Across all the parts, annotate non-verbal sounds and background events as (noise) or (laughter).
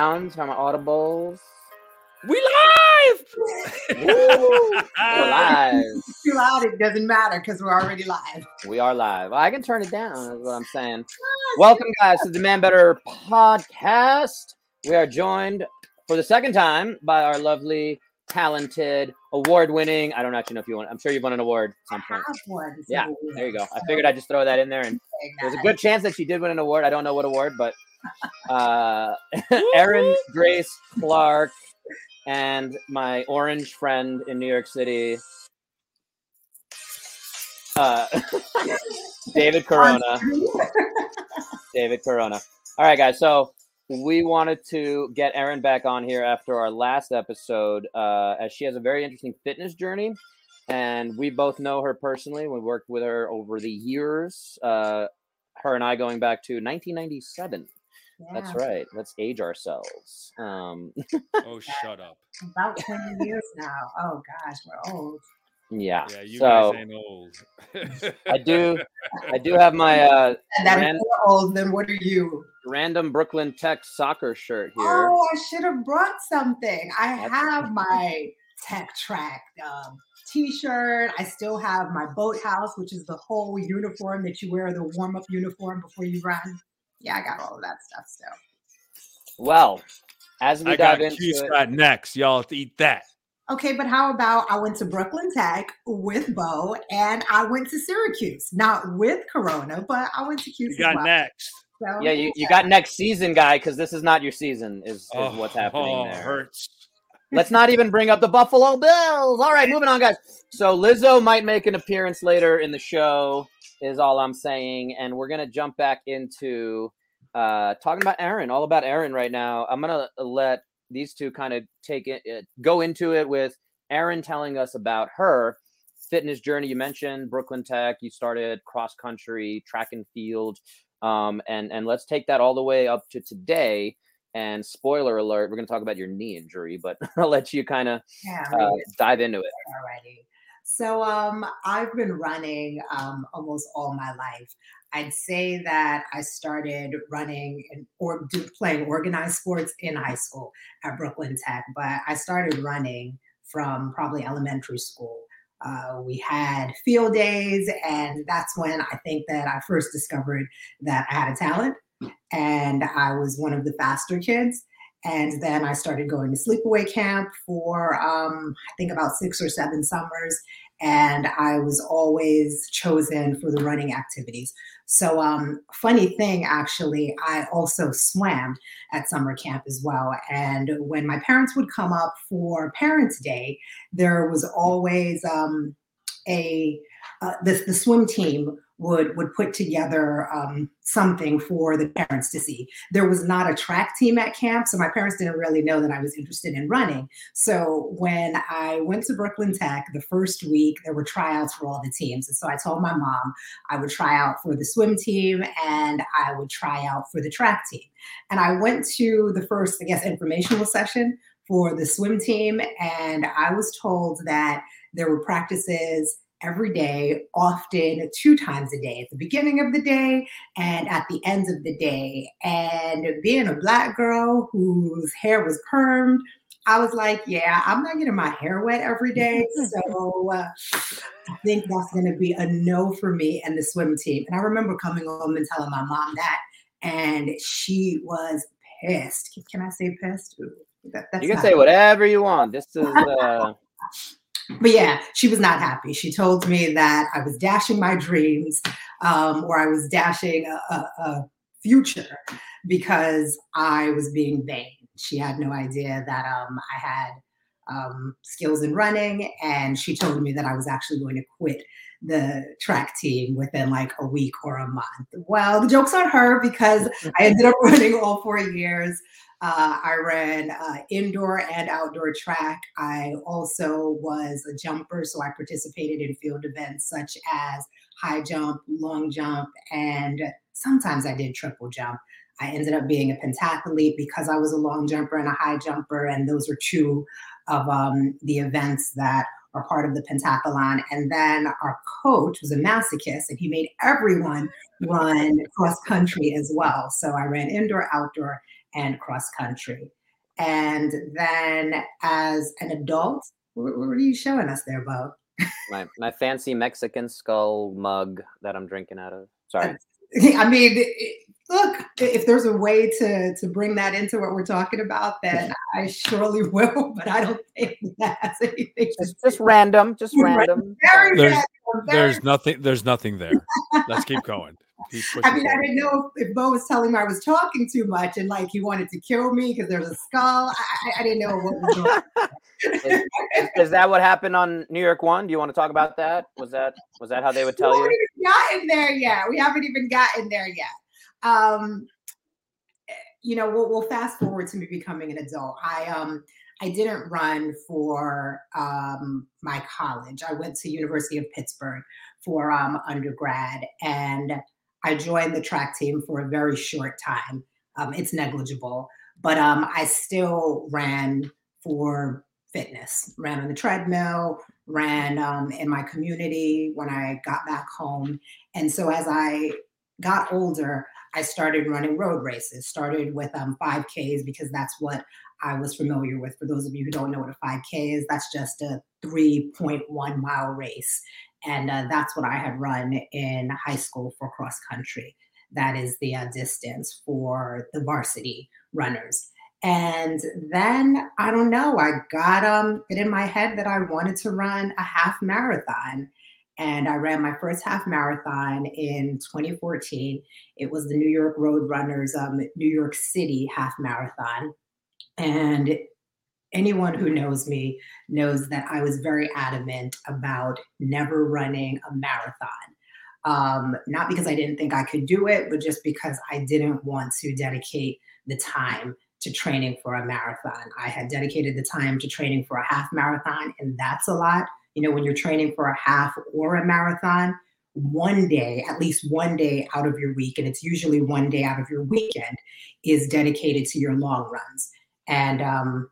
sounds from Audibles. We live. (laughs) We're live. (laughs) Too loud, it doesn't matter because we're already live. We are live. I can turn it down. Is what I'm saying. Welcome, guys, to the Man Better podcast. We are joined for the second time by our lovely, talented, award-winning. I don't actually know if you want. I'm sure you've won an award at some point. Have one, Yeah, There you go. I figured I'd just throw that in there, and there's a good chance that she did win an award. I don't know what award, but uh, (laughs) Erin Grace Clark and my orange friend in New York City, uh, (laughs) David (laughs) Corona. David Corona. All right, guys. So we wanted to get Erin back on here after our last episode, uh, as she has a very interesting fitness journey. And we both know her personally. We worked with her over the years. Uh, her and I going back to 1997. That's right. Let's age ourselves. Um, (laughs) Oh, shut up. About 20 years now. Oh gosh, we're old. yeah. Yeah, you so guys ain't old. I do, (laughs) I do have my uh, And that Ran- old, then what are you? random Brooklyn Tech soccer shirt here. Oh, I should have brought something. I That's- have my tech track um, t-shirt. I still have my boathouse, which is the whole uniform that you wear, the warm-up uniform before you run. Yeah, I got all of that stuff still. Well, as we I dive got into Q it, next. Y'all have to eat that. Okay, but how about I went to Brooklyn Tech with Bo and I went to Syracuse, not with Corona, but I went to Cuse. You got well. next. So, yeah, you, you got next season, guy, because this is not your season. Is, is Oh, what's happening oh, there. hurts. Let's not even bring up the Buffalo Bills. All right, moving on, guys. So Lizzo might make an appearance later in the show, is all I'm saying, and we're gonna jump back into uh, talking about Erin, all about Erin right now. I'm gonna let these two kind of take it, it, go into it with Erin telling us about her fitness journey. You mentioned Brooklyn Tech. You started cross country, track and field, um, and and let's take that all the way up to today. And spoiler alert, we're going to talk about your knee injury, but (laughs) I'll let you kind of yeah, uh, dive into it. already. So um, I've been running um, almost all my life. I'd say that I started running and or playing organized sports in high school at Brooklyn Tech, but I started running from probably elementary school. Uh, we had field days, and that's when I think that I first discovered that I had a talent, and I was one of the faster kids. And then I started going to sleepaway camp for, um, I think, about six or seven summers. And I was always chosen for the running activities. So, um, funny thing, actually, I also swam at summer camp as well. And when my parents would come up for Parents' Day, there was always um, a uh, the, the swim team would would put together um, something for the parents to see. There was not a track team at camp, so my parents didn't really know that I was interested in running. So when I went to Brooklyn Tech the first week, there were tryouts for all the teams, and so I told my mom I would try out for the swim team and I would try out for the track team. And I went to the first, I guess, informational session for the swim team, and I was told that there were practices every day, often two times a day, at the beginning of the day and at the end of the day. And being a black girl whose hair was permed, I was like, yeah, I'm not getting my hair wet every day. (laughs) So uh, I think that's going to be a no for me and the swim team. And I remember coming home and telling my mom that, and she was pissed. Can I say pissed? That- You can say whatever you want. This is uh, (laughs) but yeah, she was not happy. She told me that I was dashing my dreams, um, or I was dashing a, a, a future because I was being vain. She had no idea that um, I had um, skills in running, and she told me that I was actually going to quit the track team within like a week or a month. Well, the joke's on her because (laughs) I ended up (laughs) running all four years. Uh, I ran uh, indoor and outdoor track. I also was a jumper, so I participated in field events such as high jump, long jump, and sometimes I did triple jump. I ended up being a pentathlete because I was a long jumper and a high jumper, and those are two of um, the events that are part of the pentathlon. And then our coach was a masochist, and he made everyone run cross country as well. So I ran indoor, outdoor, and cross country. And then as an adult, what, what are you showing us there, Bo? (laughs) my my fancy Mexican skull mug that I'm drinking out of. Sorry. (laughs) I mean, look, if there's a way to to bring that into what we're talking about, then (laughs) I surely will. But I don't think that has anything. It's just random, just random. Very There's- random. very There's nothing. There's nothing there. Let's keep going. Keep I mean, I didn't know if, if Bo was telling me I was talking too much and like he wanted to kill me because there's a skull. I, I, I didn't know what was going on. (laughs) Is, is, is that what happened on New York One? Do you want to talk about that? Was that was that how they would we tell haven't you? even gotten there yet. We haven't even gotten there yet. Um, you know, we'll, we'll fast forward to me becoming an adult. I um I didn't run for um, my college. I went to University of Pittsburgh for um, undergrad, and I joined the track team for a very short time. Um, it's negligible, but um, I still ran for fitness. Ran on the treadmill, ran um, in my community when I got back home, and so as I got older, I started running road races. Started with um, 5Ks because that's what I was familiar with. For those of you who don't know what a 5K is, that's just a 3.1 mile race. And uh, that's what I had run in high school for cross country. That is the uh, distance for the varsity runners. And then I don't know, I got um, it in my head that I wanted to run a half marathon. And I ran my first half marathon in 2014. It was the New York Road Runners um, New York City half marathon. And anyone who knows me knows that I was very adamant about never running a marathon. Um, not because I didn't think I could do it, but just because I didn't want to dedicate the time to training for a marathon. I had dedicated the time to training for a half marathon, and that's a lot. You know, when you're training for a half or a marathon, one day, at least one day out of your week, and it's usually one day out of your weekend, is dedicated to your long runs. And um,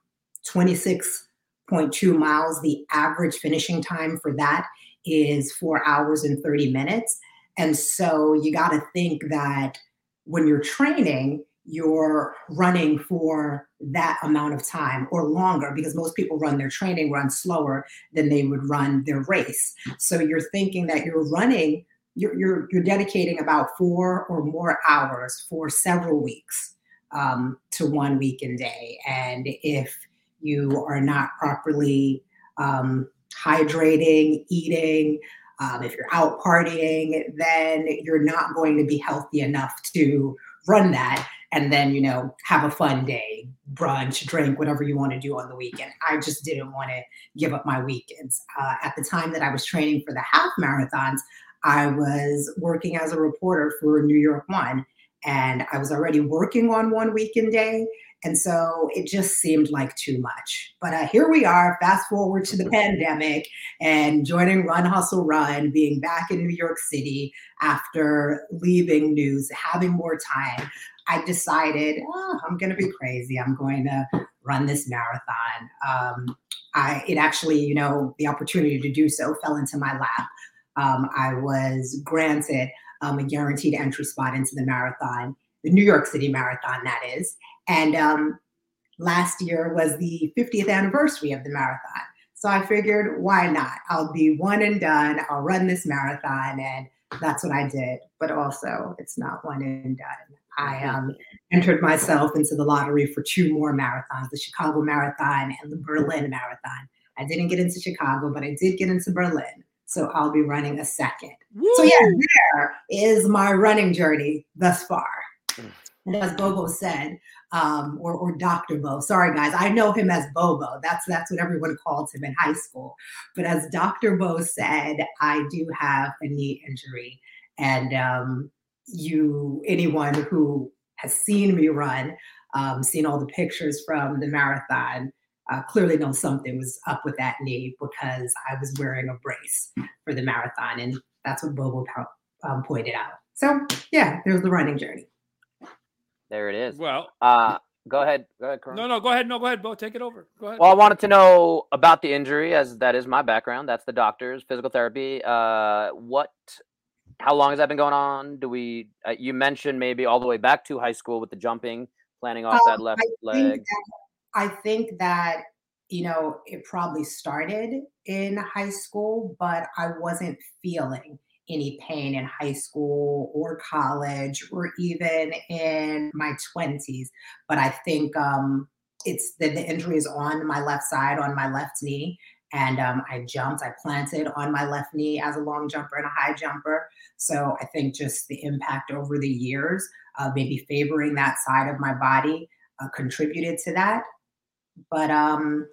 26.2 miles, the average finishing time for that is four hours and 30 minutes. And so you got to think that when you're training, you're running for that amount of time or longer because most people run their training run slower than they would run their race. So you're thinking that you're running, you're, you're, you're dedicating about four or more hours for several weeks um, to one weekend day. And if you are not properly um, hydrating, eating, um, if you're out partying, then you're not going to be healthy enough to run that and then, you know, have a fun day, brunch, drink, whatever you want to do on the weekend. I just didn't want to give up my weekends. Uh, at the time that I was training for the half marathons, I was working as a reporter for New York One, and I was already working on one weekend day. And so it just seemed like too much. But uh, here we are, fast forward to the (laughs) pandemic and joining Run Hustle Run, being back in New York City after leaving news, having more time. I decided oh, I'm going to be crazy. I'm going to run this marathon. Um, I, it actually, you know, the opportunity to do so fell into my lap. Um, I was granted um, a guaranteed entry spot into the marathon, the New York City Marathon, that is. And um, last year was the 50th anniversary of the marathon. So I figured, why not? I'll be one and done. I'll run this marathon. And that's what I did. But also, it's not one and done. I um, entered myself into the lottery for two more marathons the Chicago Marathon and the Berlin Marathon. I didn't get into Chicago, but I did get into Berlin. So I'll be running a second. So, yeah, there is my running journey thus far. And as Bobo said, um, or, or Dr. Bo, sorry guys, I know him as Bobo. That's that's what everyone called him in high school. But as Dr. Bo said, I do have a knee injury, and um, you, anyone who has seen me run, um, seen all the pictures from the marathon, uh, clearly knows something was up with that knee because I was wearing a brace for the marathon, and that's what Bobo um, pointed out. So yeah, there's the running journey. There it is. Well, Uh, go ahead. Go ahead, Karan. no, no, go ahead. No, go ahead, Bo. Take it over. Go ahead. Well, I wanted to know about the injury, as that is my background. That's the doctor's physical therapy. Uh, what? How long has that been going on? Do we? Uh, you mentioned maybe all the way back to high school with the jumping. planning off um, that left I leg? That, I think that you know it probably started in high school, but I wasn't feeling any pain in high school or college or even in my 20s. But I think um, it's the, the injury is on my left side, on my left knee. And um, I jumped, I planted on my left knee as a long jumper and a high jumper. So I think just the impact over the years of maybe favoring that side of my body uh, contributed to that. But um,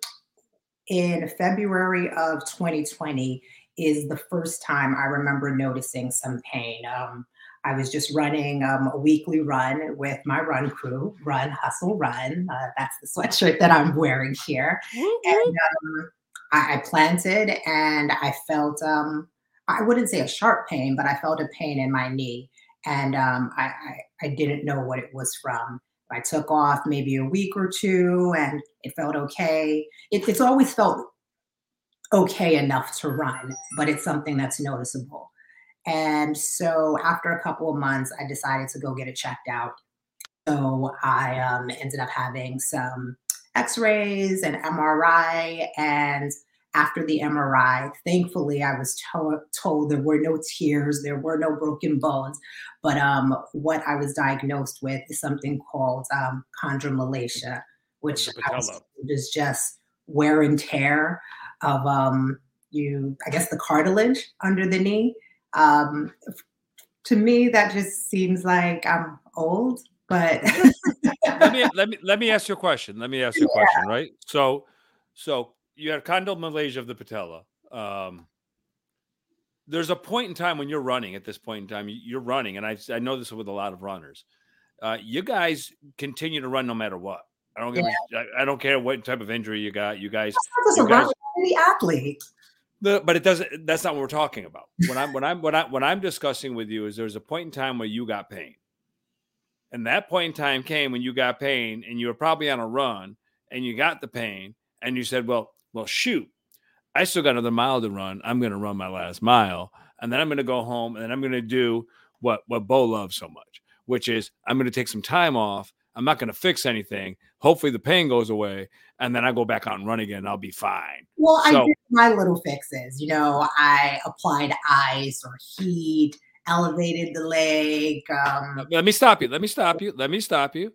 in February of 2020, is the first time I remember noticing some pain. Um, I was just running um, a weekly run with my run crew, Run, Hustle, Run. Uh, that's the (laughs) sweatshirt that I'm wearing here. Mm-hmm. And um, I, I, planted and I felt, um, I wouldn't say a sharp pain, but I felt a pain in my knee. And um, I, I, I didn't know what it was from. I took off maybe a week or two and it felt okay. It, it's always felt okay enough to run, but it's something that's noticeable. And so after a couple of months, I decided to go get it checked out. So I um, ended up having some x rays and MRI. And after the MRI, thankfully, I was to- told there were no tears, there were no broken bones. But um, what I was diagnosed with is something called um, chondromalacia, which is just wear and tear of um, you, I guess, the cartilage under the knee. Um, to me, that just seems like I'm old, but (laughs) let me let me let me ask you a question. Let me ask you a yeah. question, right? So, so you have chondromalacia of the patella. Um, there's a point in time when you're running. At this point in time, you're running, and I I know this with a lot of runners. Uh, you guys continue to run no matter what. I don't give yeah. I don't care what type of injury you got. You guys, you guys the athlete. The, but it doesn't. That's not what we're talking about. When I'm when I'm when I when I'm discussing with you is there's a point in time where you got pain, and that point in time came when you got pain, and you were probably on a run, and you got the pain, and you said, "Well, well, shoot, I still got another mile to run. I'm going to run my last mile, and then I'm going to go home, and then I'm going to do what what Bo loves so much, which is I'm going to take some time off. I'm not going to fix anything. Hopefully, the pain goes away, and then I go back out and run again. I'll be fine. Well, so, I did my little fixes. You know, I applied ice or heat, elevated the leg. Um, let me stop you. Let me stop you. Let me stop you.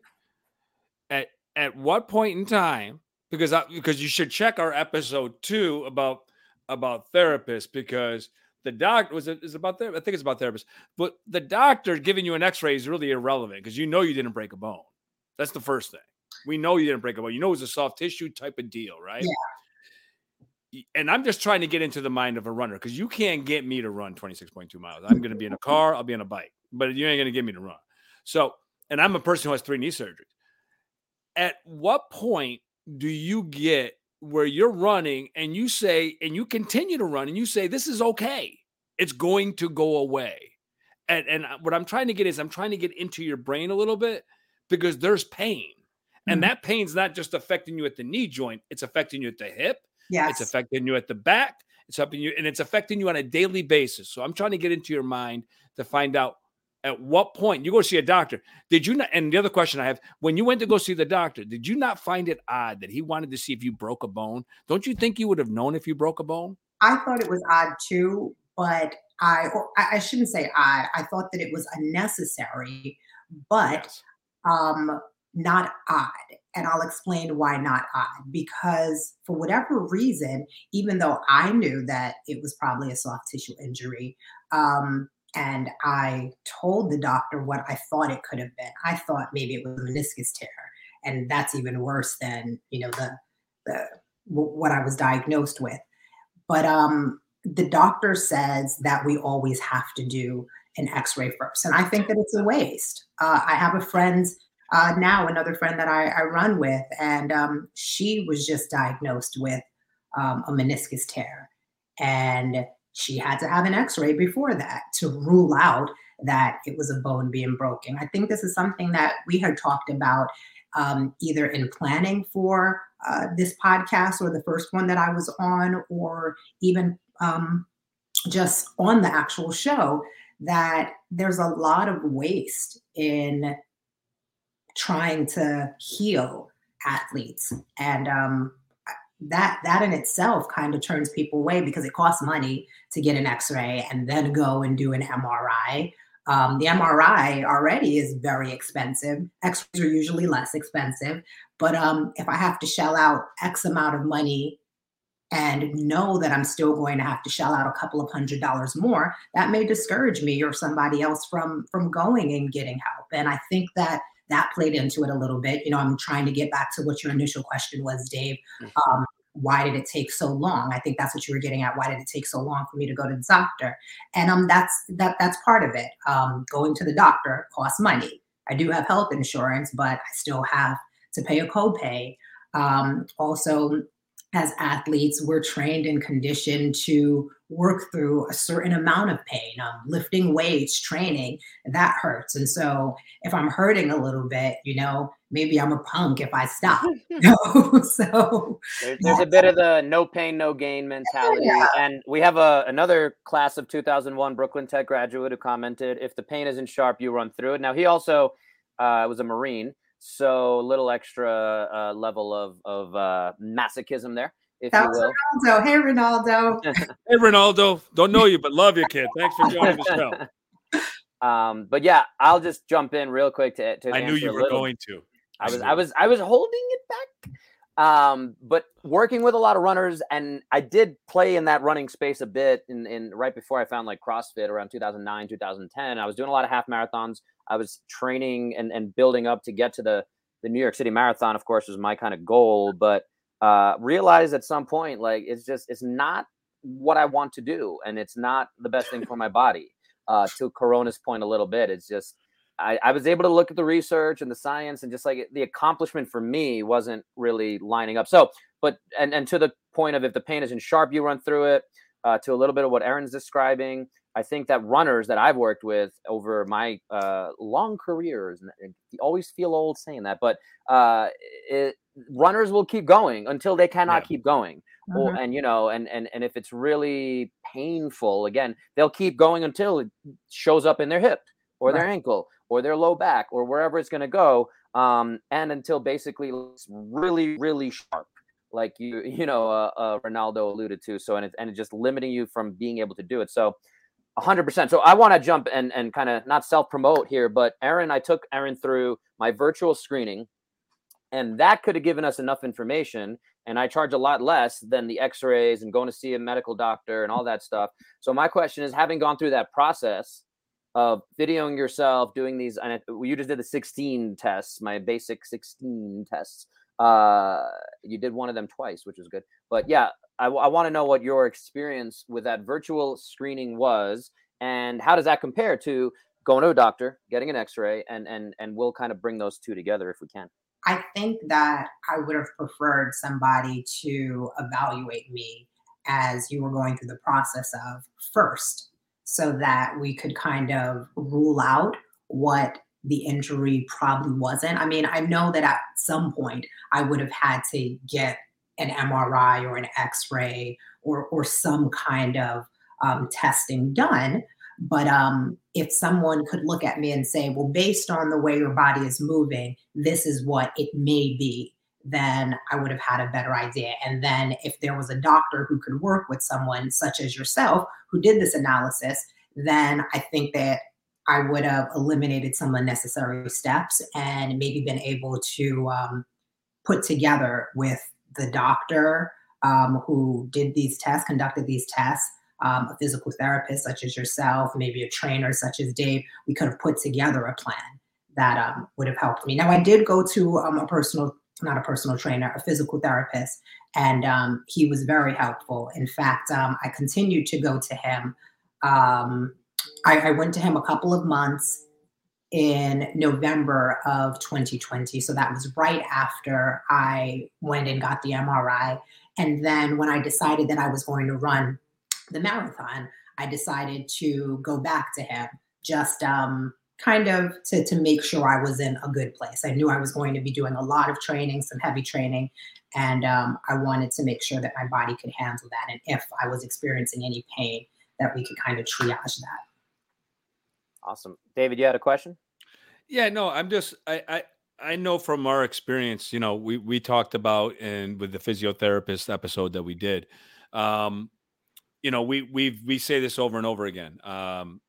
At at what point in time? Because I, because you should check our episode two about about therapists because the doctor was it is about there. I think it's about therapists, but the doctor giving you an X-ray is really irrelevant because you know you didn't break a bone. That's the first thing. We know you didn't break a bone. You know it was a soft tissue type of deal, right? Yeah. And I'm just trying to get into the mind of a runner because you can't get me to run 26.2 miles. I'm going to be in a car, I'll be on a bike, but you ain't going to get me to run. So, and I'm a person who has three knee surgeries. At what point do you get where you're running and you say, and you continue to run and you say, this is okay? It's going to go away. And, and uh, what I'm trying to get is I'm trying to get into your brain a little bit because there's pain. And mm-hmm. that pain's not just affecting you at the knee joint, it's affecting you at the hip. Yes. It's affecting you at the back. It's helping you, and it's affecting you on a daily basis. So I'm trying to get into your mind to find out at what point you go see a doctor. Did you not? And the other question I have when you went to go see the doctor, did you not find it odd that he wanted to see if you broke a bone? Don't you think you would have known if you broke a bone? I thought it was odd too, but I, I shouldn't say odd. I thought that it was unnecessary, but yes um, not odd. And I'll explain why not odd. Because for whatever reason, even though I knew that it was probably a soft tissue injury, um, and I told the doctor what I thought it could have been. I thought maybe it was a meniscus tear, and that's even worse than you know the the what I was diagnosed with. But um, the doctor says that we always have to do an X-ray first, and I think that it's a waste. Uh, I have a friend uh, now, another friend that I, I run with, and um, she was just diagnosed with um, a meniscus tear, and she had to have an X-ray before that to rule out that it was a bone being broken. I think this is something that we had talked about um, either in planning for uh, this podcast or the first one that I was on, or even um, just on the actual show, that there's a lot of waste in trying to heal athletes. And um, that that in itself kind of turns people away because it costs money to get an X-ray and then go and do an MRI. Um, the MRI already is very expensive. X-rays are usually less expensive, but um, if I have to shell out X amount of money and know that I'm still going to have to shell out a couple of hundred dollars more, that may discourage me or somebody else from from going and getting help. And I think that that played into it a little bit. You know, I'm trying to get back to what your initial question was, Dave. Mm-hmm. Um, why did it take so long? I think that's what you were getting at. Why did it take so long for me to go to the doctor? And um, that's that that's part of it. Um, going to the doctor costs money. I do have health insurance, but I still have to pay a copay. Um, also, as athletes, we're trained and conditioned to work through a certain amount of pain. Um, lifting weights, training, that hurts. And so if I'm hurting a little bit, you know, maybe I'm a punk if I stop. (laughs) (laughs) so there's, there's, a bit of the no pain, no gain mentality. Yeah. And we have a another class of 2001 Brooklyn Tech graduate who commented, if the pain isn't sharp, you run through it. Now he also uh, was a Marine. So a little extra uh, level of of uh, masochism there, if that you will. Ronaldo. Hey, Ronaldo. (laughs) hey, Ronaldo. Don't know you, but love you, kid. Thanks for joining the show. (laughs) Um, but yeah, I'll just jump in real quick to. to I knew you were going to. I, I was, I was, I was holding it back. Um, but working with a lot of runners, and I did play in that running space a bit in, in right before I found like CrossFit around 2009, 2010. I was doing a lot of half marathons. I was training and, and building up to get to the, the New York City Marathon, of course, was my kind of goal. But uh, realized at some point, like it's just it's not what I want to do, and it's not the best thing for my body. Uh, to Corona's point, a little bit, it's just I, I was able to look at the research and the science and just like the accomplishment for me wasn't really lining up. So, but and and to the point of if the pain isn't sharp, you run through it. Uh, to a little bit of what Erin's describing, I think that runners that I've worked with over my uh, long careers, and you always feel old saying that, but uh, it, runners will keep going until they cannot yeah. keep going. Mm-hmm. and you know, and and and if it's really painful, again, they'll keep going until it shows up in their hip or right. their ankle or their low back or wherever it's going to go um, and until basically it's really really sharp like you (laughs) you know uh, uh, ronaldo alluded to so and it's and it's just limiting you from being able to do it so 100% so i want to jump and and kind of not self promote here but Erin, i took Erin through my virtual screening and that could have given us enough information and i charge a lot less than the x-rays and going to see a medical doctor and all that stuff. So my question is having gone through that process of videoing yourself doing these and you just did the 16 tests my basic 16 tests. Uh you did one of them twice which was good. But yeah i, I want to know what your experience with that virtual screening was and how does that compare to going to a doctor getting an x-ray and and and we'll kind of bring those two together if we can i think that i would have preferred somebody to evaluate me as you were going through the process of first so that we could kind of rule out what the injury probably wasn't. I mean, I know that at some point I would have had to get an MRI or an X-ray or or some kind of um, testing done. But um, if someone could look at me and say, "Well, based on the way your body is moving, this is what it may be," then I would have had a better idea. And then if there was a doctor who could work with someone such as yourself who did this analysis, then I think that I would have eliminated some unnecessary steps and maybe been able to um, put together with the doctor um, who did these tests, conducted these tests, um, a physical therapist such as yourself, maybe a trainer such as Dave, we could have put together a plan that um, would have helped me. Now, I did go to um, a personal not a personal trainer, a physical therapist, and um, he was very helpful. In fact, um, I continued to go to him. I, I, went to him a couple of months in November of 2020. So that was right after I went and got the MRI. And then when I decided that I was going to run the marathon, I decided to go back to him just um, kind of to, to make sure I was in a good place. I knew I was going to be doing a lot of training, some heavy training, and um, I wanted to make sure that my body could handle that. And if I was experiencing any pain, that we could kind of triage that. Awesome. David, you had a question? Yeah, no, I'm just, I, I, I know from our experience, you know, we we talked about and with the physiotherapist episode that we did, um, you know, we we we say this over and over again. Um,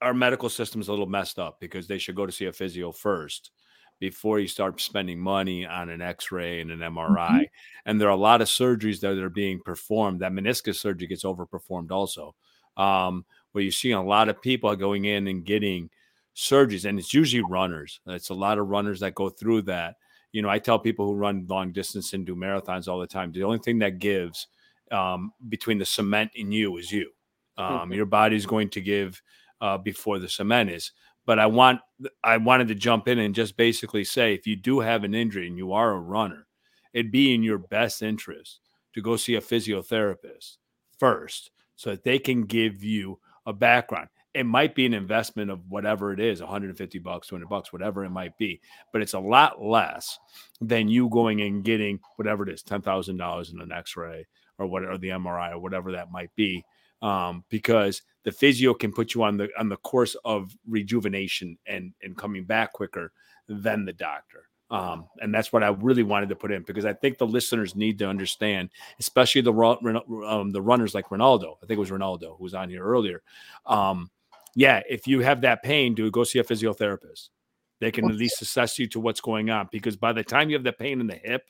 our medical system is a little messed up because they should go to see a physio first before you start spending money on an x-ray and an mri mm-hmm. and there are a lot of surgeries that are being performed that meniscus surgery gets overperformed also um, where you see a lot of people going in and getting surgeries, and it's usually runners. It's a lot of runners that go through that. You know, I tell people who run long distance and do marathons all the time. The only thing that gives um, between the cement and you is you. Um, mm-hmm. Your body's going to give uh, before the cement is. But I want I wanted to jump in and just basically say, if you do have an injury and you are a runner, it'd be in your best interest to go see a physiotherapist first, so that they can give you a background. It might be an investment of whatever it is 150 bucks 200 bucks whatever it might be but it's a lot less than you going and getting whatever it is $10000 in an x-ray or whatever the mri or whatever that might be um, because the physio can put you on the on the course of rejuvenation and and coming back quicker than the doctor um, and that's what I really wanted to put in because I think the listeners need to understand, especially the um, the runners like Ronaldo. I think it was Ronaldo who was on here earlier. Um, yeah, if you have that pain, do go see a physiotherapist. They can at least assess you to what's going on because by the time you have the pain in the hip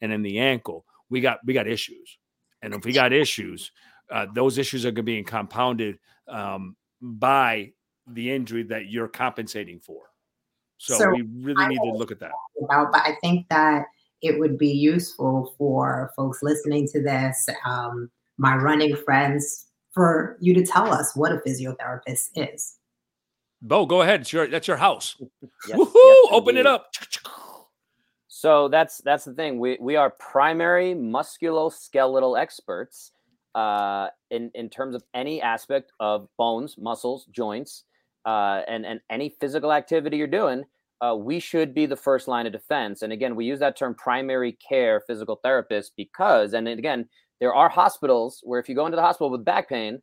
and in the ankle, we got we got issues, and if we got issues, uh, those issues are going to be compounded um, by the injury that you're compensating for. So, so we really I need to look at that. About, but I think that it would be useful for folks listening to this, um, my running friends, for you to tell us what a physiotherapist is. Bo, go ahead. It's your that's your house. yes, Woohoo! Yes, Open it up. So that's that's the thing. We we are primary musculoskeletal experts uh, in in terms of any aspect of bones, muscles, joints, uh, and and any physical activity you're doing. Uh, we should be the first line of defense. And again, we use that term primary care physical therapist because, and again, there are hospitals where if you go into the hospital with back pain,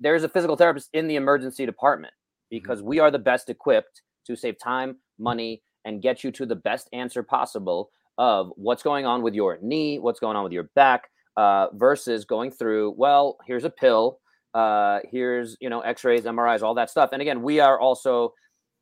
there's a physical therapist in the emergency department because mm-hmm. we are the best equipped to save time, money, and get you to the best answer possible of what's going on with your knee, what's going on with your back, uh, versus going through, well, here's a pill, uh, here's, you know, x-rays, MRIs, all that stuff. And again, we are also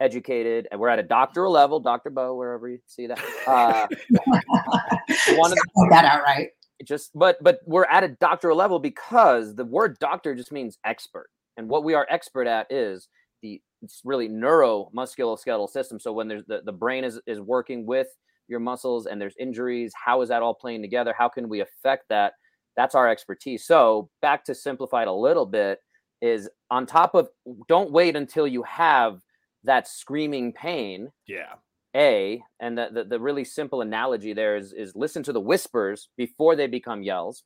educated and we're at a doctoral level, Dr. Bo, wherever you see that. Uh, (laughs) one of the, that out right just but but we're at a doctoral level because the word doctor just means expert and what we are expert at is the it's really neuromusculoskeletal system so when there's the, the brain is is working with your muscles and there's injuries how is that all playing together how can we affect that that's our expertise so back to simplified a little bit is on top of don't wait until you have that screaming pain yeah a, and the, the, the, really simple analogy there is, is listen to the whispers before they become yells.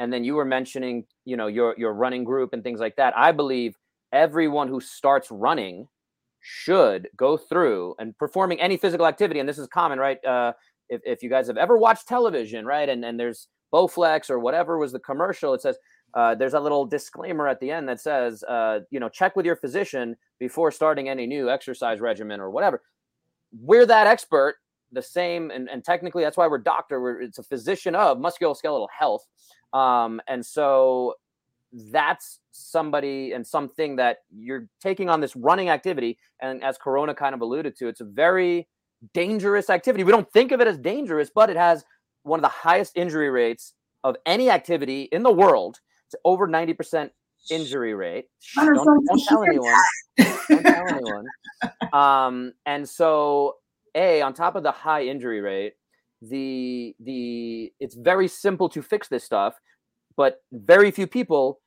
And then you were mentioning, you know, your, your running group and things like that. I believe everyone who starts running should go through and performing any physical activity. And this is common, right? Uh, if, if you guys have ever watched television, right? And, and there's Bowflex or whatever was the commercial, it says, uh, there's a little disclaimer at the end that says, uh, you know, check with your physician before starting any new exercise regimen or whatever. We're that expert the same and, and technically that's why we're doctor we're, it's a physician of musculoskeletal health. Um, and so that's somebody and something that you're taking on this running activity and as corona kind of alluded to it's a very dangerous activity. We don't think of it as dangerous but it has one of the highest injury rates of any activity in the world it's over 90% injury rate. Don't, don't tell anyone. Don't tell anyone. Um, and so, a on top of the high injury rate, the the it's very simple to fix this stuff, but very few people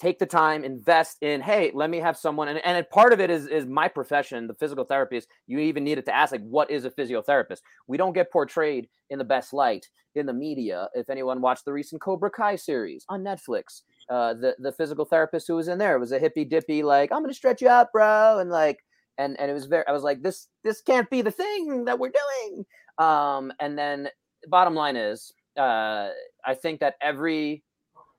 take the time invest in hey let me have someone and, and part of it is is my profession the physical therapist you even needed to ask like what is a physiotherapist? We don't get portrayed in the best light in the media. If anyone watched the recent cobra kai series on netflix uh, the the physical therapist who was in there was a hippy dippy like i'm gonna stretch you out bro and like and and it was very i was like this this can't be the thing that we're doing. Um and then bottom line is uh i think that every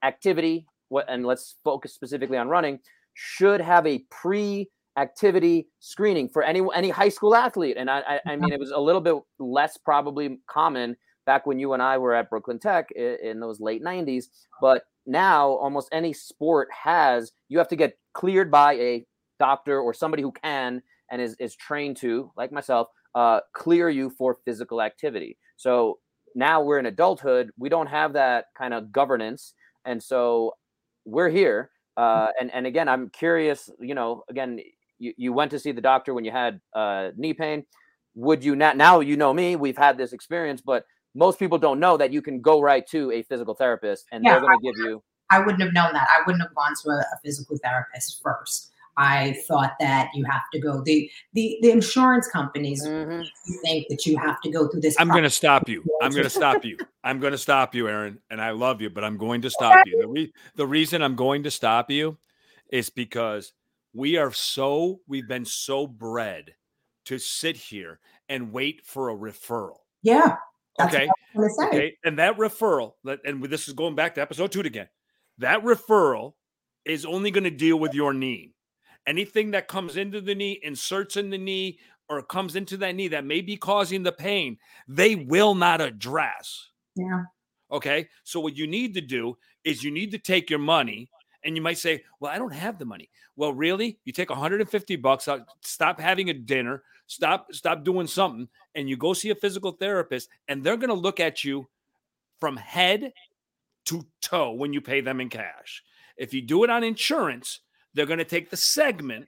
activity what and let's focus specifically on running should have a pre activity screening for any any high school athlete. And I, I, I mean, it was a little bit less probably common back when you and I were at Brooklyn Tech in, in those late '90s, but now almost any sport has you have to get cleared by a doctor or somebody who can and is, is trained to like myself uh, clear you for physical activity. So now we're in adulthood. We don't have that kind of governance. And so we're here uh, and and again i'm curious you know again you, you went to see the doctor when you had uh, knee pain. Would you not now you know me we've had this experience but most people don't know that you can go right to a physical therapist and yeah, they're going to give you i wouldn't have known that. I wouldn't have gone to a, a physical therapist first I thought that you have to go the the, the insurance companies mm-hmm. think that you have to go through this. I'm going to stop you. I'm going (laughs) to stop you. I'm going to stop you, Erin. And I love you, but I'm going to stop you. The, re- the reason I'm going to stop you is because we are so we've been so bred to sit here and wait for a referral. Yeah. okay. Okay. And that referral, and this is going back to episode two again. That referral is only going to deal with your knee. Anything that comes into the knee, inserts in the knee, or comes into that knee that may be causing the pain, they will not address. Yeah. Okay. So what you need to do is you need to take your money and you might say, "Well, I don't have the money." Well, really? You take 150 bucks out, stop having a dinner, stop stop doing something and you go see a physical therapist and they're going to look at you from head to toe when you pay them in cash. If you do it on insurance, they're going to take the segment.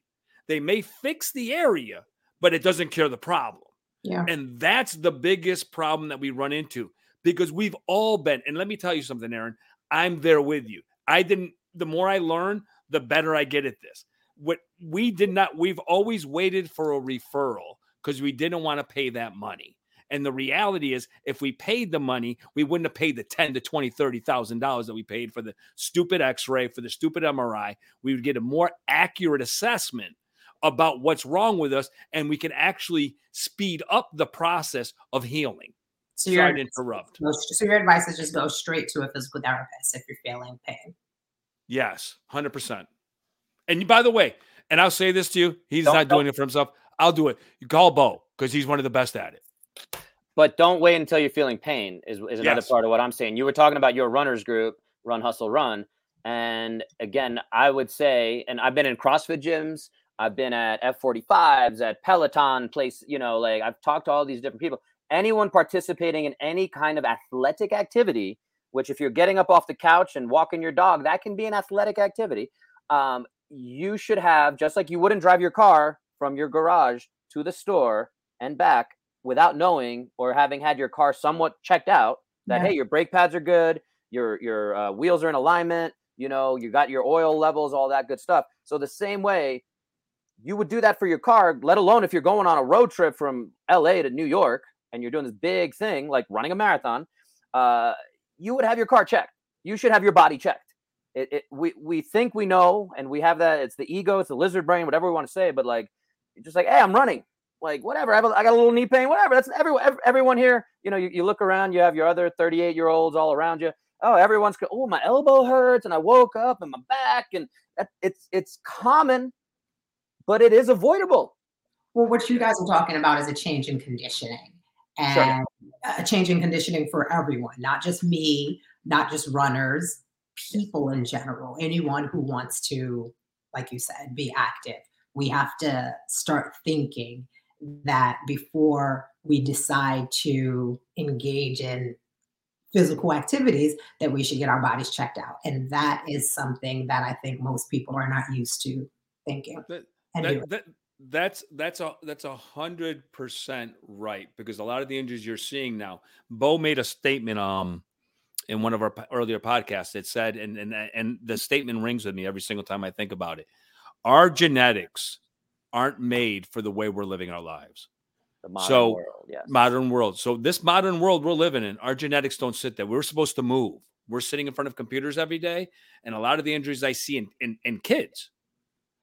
They may fix the area, but it doesn't cure the problem. Yeah. And that's the biggest problem that we run into because we've all been, and let me tell you something, Erin, I'm there with you. I didn't, the more I learn, the better I get at this. What we did not, we've always waited for a referral because we didn't want to pay that money. And the reality is, if we paid the money, we wouldn't have paid the ten to twenty, thirty thousand dollars that we paid for the stupid X-ray, for the stupid MRI. We would get a more accurate assessment about what's wrong with us, and we can actually speed up the process of healing. So Sorry to interrupt. So your advice is just go straight to a physical therapist if you're feeling pain. Yes, hundred percent. And by the way, and I'll say this to you, he's don't, not doing it for himself. I'll do it. You call Bo because he's one of the best at it. But don't wait until you're feeling pain, is, is another yes. part of what I'm saying. You were talking about your runners group, Run, Hustle, Run. And again, I would say, and I've been in CrossFit gyms, I've been at F45s, at Peloton place, you know, like I've talked to all these different people. Anyone participating in any kind of athletic activity, which if you're getting up off the couch and walking your dog, that can be an athletic activity. Um, you should have, just like you wouldn't drive your car from your garage to the store and back without knowing or having had your car somewhat checked out that yeah. hey your brake pads are good your your uh, wheels are in alignment you know you got your oil levels all that good stuff. So the same way you would do that for your car let alone if you're going on a road trip from la to new york and you're doing this big thing like running a marathon uh, you would have your car checked. You should have your body checked. It, it, we, we think we know and we have that it's the ego it's the lizard brain whatever we want to say but like just like hey i'm running like whatever. I, have a, I got a little knee pain, whatever. That's everyone. Everyone here, you know, you, you look around, you have your other 38 year olds all around you. Oh, everyone's oh, my elbow hurts, and I woke up, and my back, and that, it's it's common, but it is avoidable. Well, what you guys are talking about is a change in conditioning, and sure. a change in conditioning for everyone, not just me, not just runners, people in general, anyone who wants to, like you said, be active. We have to start thinking that before we decide to engage in physical activities that we should get our bodies checked out. And that is something that i think most people are not used to thinking that, that, that, that's that's a that's a hundred percent right because a lot of the injuries you're seeing now bo made a statement um in one of our earlier podcasts it said and and and the statement rings with me every single time i think about it. Our genetics aren't made for the way we're living our lives. so world, yes. modern world. So this modern world we're living in, our genetics don't sit there. We're supposed to move. We're sitting in front of computers every day, and a lot of the injuries I see in, in, in kids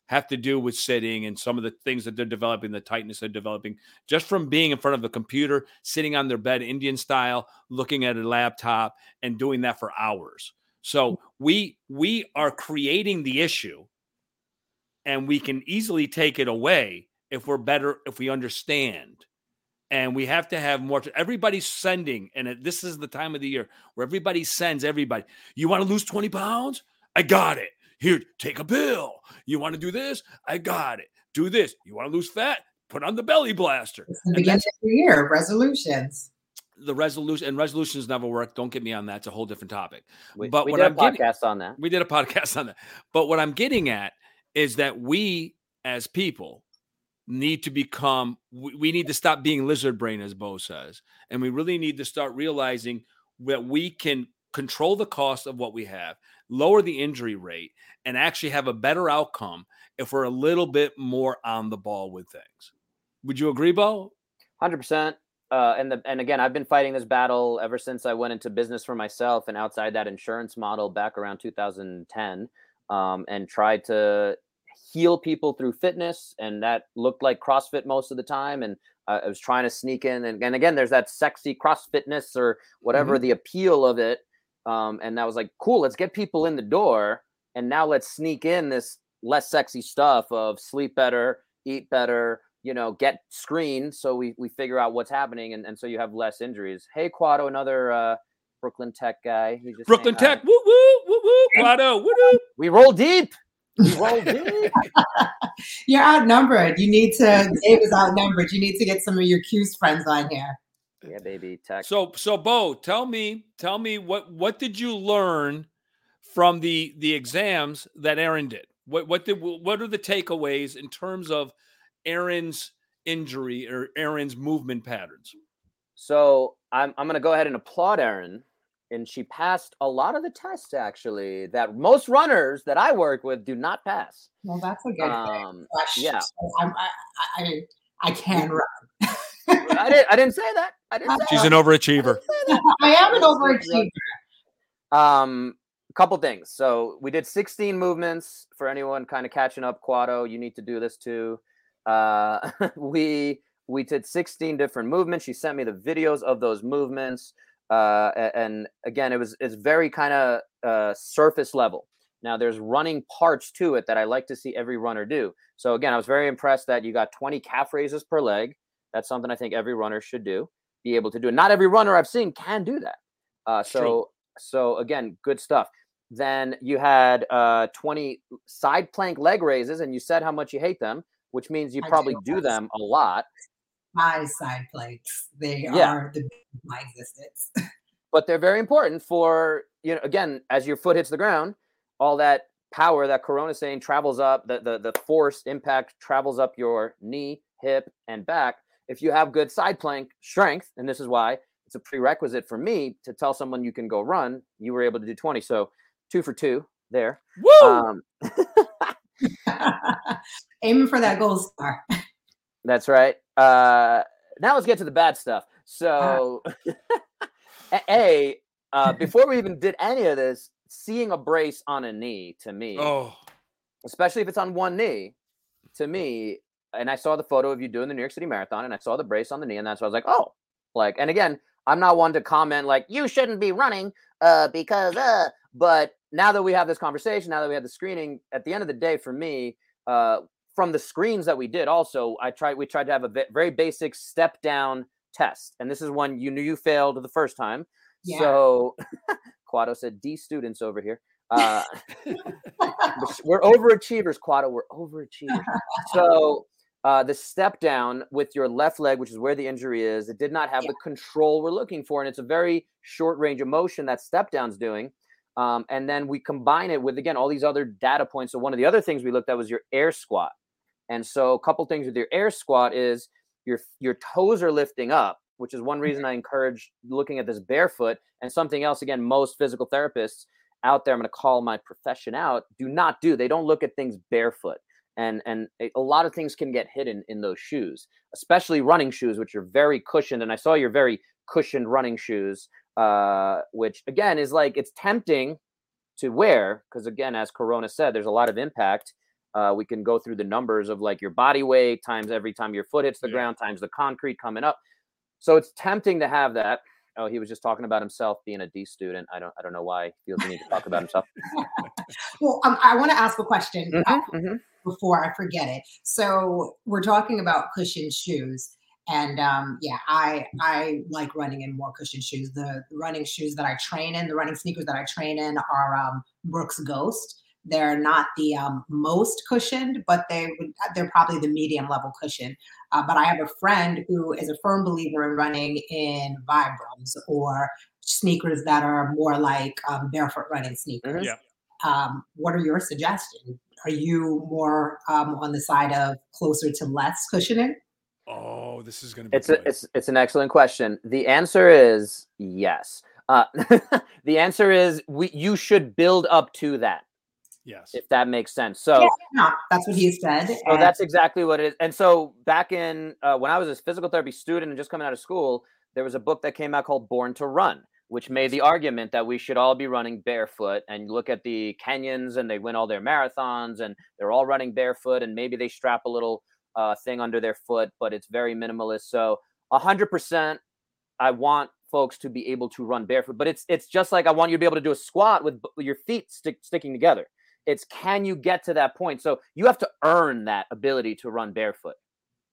have to do with sitting and some of the things that they're developing, the tightness they're developing, just from being in front of the computer, sitting on their bed, Indian style, looking at a laptop, and doing that for hours. So we we are creating the issue and we can easily take it away if we're better if we understand. And we have to have more everybody's sending and this is the time of the year where everybody sends everybody you want to lose 20 pounds? I got it. Here take a pill. You want to do this? I got it. Do this. You want to lose fat? Put on the belly blaster. It's the beginning of the year. Resolutions. The resolution and resolutions never work. Don't get me on that. It's a whole different topic. We, but we what did i'm a getting, podcast on that. we did a (laughs) podcast on that. But what i'm getting at is that we as people need to become we need to stop being lizard brain as bo says. And we really need to start realizing that we can control the cost of what we have lower the injury rate and actually have a better outcome if we're a little bit more on the ball with things. Would you agree bo? Hundred percent. Uh, and the and again, I've been fighting this battle ever since I went into business for myself and outside that insurance model back around 2010, um, and tried to heal people through fitness, and that looked like CrossFit most of the time. And uh, I was trying to sneak in, and, and again, there's that sexy CrossFitness or whatever the appeal of it. Um, and that was like, cool, let's get people in the door, and now let's sneak in this less sexy stuff of sleep better, eat better, you know, get screened so we we figure out what's happening and, and so you have less injuries. Hey Quado, another uh Brooklyn Tech guy. He just brooklyn saying, tech woo woo woo woo Quado, woo woo we roll deep. We roll deep. (laughs) You're outnumbered. You need to. Dave is outnumbered. You need to get some of your Q's friends on here. yeah, baby. Tech. So so Bo, tell me, tell me what what did you learn from the the exams that Erin did? What what did what are the takeaways in terms of Erin's injury or Erin's movement patterns? So I'm I'm gonna go ahead and applaud Erin. And she passed a lot of the tests actually that most runners that I work with do not pass. Well, that's a good thing. Um, Gosh, yeah. so I'm, I, I, I, I can (laughs) run. I didn't I didn't say that. I didn't say She's that. an overachiever. I am an overachiever. Um, a couple things. So we did 16 movements for anyone kind of catching up. Quado, you need to do this too. Uh, (laughs) we we did 16 different movements. She sent me the videos of those movements. Uh, and again, it was it's very kind of uh, surface level. Now there's running parts to it that I like to see every runner do. So again, I was very impressed that you got 20 calf raises per leg. That's something I think every runner should do. Be able to do. Not every runner I've seen can do that. Uh, True. so so again, good stuff. Then you had uh, 20 side plank leg raises, and you said how much you hate them, which means you I probably do. do them a lot. My side planks. They Yeah. are the my existence. (laughs) But they're very important for you know. Again, as your foot hits the ground, all that power that Corona is saying travels up. The the the force impact travels up your knee, hip, and back. If you have good side plank strength, and this is why it's a prerequisite for me to tell someone you can go run. You were able to do 20, so two for two there. Woo! Um, (laughs) Aiming for that gold star. That's right. Uh, now let's get to the bad stuff. So, (laughs) a- uh, before we even did any of this, seeing a brace on a knee to me, oh, especially if it's on one knee, to me, and I saw the photo of you doing the New York City Marathon, and I saw the brace on the knee, and that's why I was like, oh, like, and again, I'm not one to comment like you shouldn't be running, uh, because uh, but now that we have this conversation, now that we have the screening, at the end of the day, for me, uh, from the screens that we did, also, I tried, we tried to have a very basic step down test, and this is one you knew you failed the first time, Yeah. so. (laughs) Quado said D students over here. Uh, (laughs) we're overachievers, Quado. We're overachievers. so uh, the step down with your left leg, which is where the injury is, it did not have the control we're looking for, and it's a very short range of motion that step down's doing. Um, and then we combine it with again all these other data points. So one of the other things we looked at was your air squat. And so a couple things with your air squat is your your toes are lifting up, which is one reason I encourage looking at this barefoot. And something else, again, most physical therapists out there, I'm going to call my profession out, do not do. They don't look at things barefoot. And and a, lot of things can get hidden in those shoes, especially running shoes, which are very cushioned. And I saw your very cushioned running shoes, uh, which again is like it's tempting to wear because again, as Corona said, there's a lot of impact. Uh, we can go through the numbers of like your body weight times every time your foot hits the Yeah. ground times the concrete coming up. So it's tempting to have that. Oh, he was just talking about himself being a D student. I don't I don't know why he feels the need to talk about himself. (laughs) Well, um, I want to ask a question. Mhm, mhm. before I forget it. So we're talking about cushion shoes. And um, yeah, I I like running in more cushion shoes. The running shoes that I train in, the running sneakers that I train in are um, Brooks Ghost. They're not the um, most cushioned, but they would, they're probably the medium level cushion. Uh, but I have a friend who is a firm believer in running in Vibrams or sneakers that are more like um, barefoot running sneakers. Yeah. Um, what are your suggestions? Are you more um, on the side of closer to less cushioning? Oh, this is going to be. It's a, it's it's an excellent question. The answer is yes. Uh, (laughs) the answer is we you should build up to that yes. if that makes sense. So Yeah, that's what he said. So and- that's exactly what it is. And so back in uh, when I was a physical therapy student and just coming out of school, there was a book that came out called Born to Run, which made the argument that we should all be running barefoot. And look at the Kenyans and they win all their marathons and they're all running barefoot and maybe they strap a little uh, thing under their foot, but it's very minimalist. So a hundred percent, I want folks to be able to run barefoot, but it's it's just like I want you to be able to do a squat with, with your feet stick, sticking together. It's can you get to that point? So you have to earn that ability to run barefoot.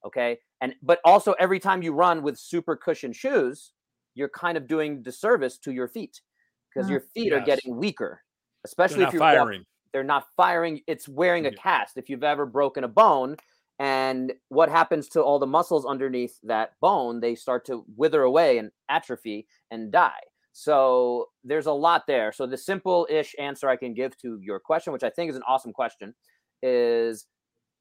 Okay. And but also every time you run with super cushion shoes, you're kind of doing disservice to your feet because Mm. your feet are getting weaker, They're especially not if you're walk- firing. they're not firing. It's wearing a Yeah. cast. If you've ever broken a bone, and what happens to all the muscles underneath that bone, they start to wither away and atrophy and die. So there's a lot there. So the simple-ish answer I can give to your question, which I think is an awesome question, is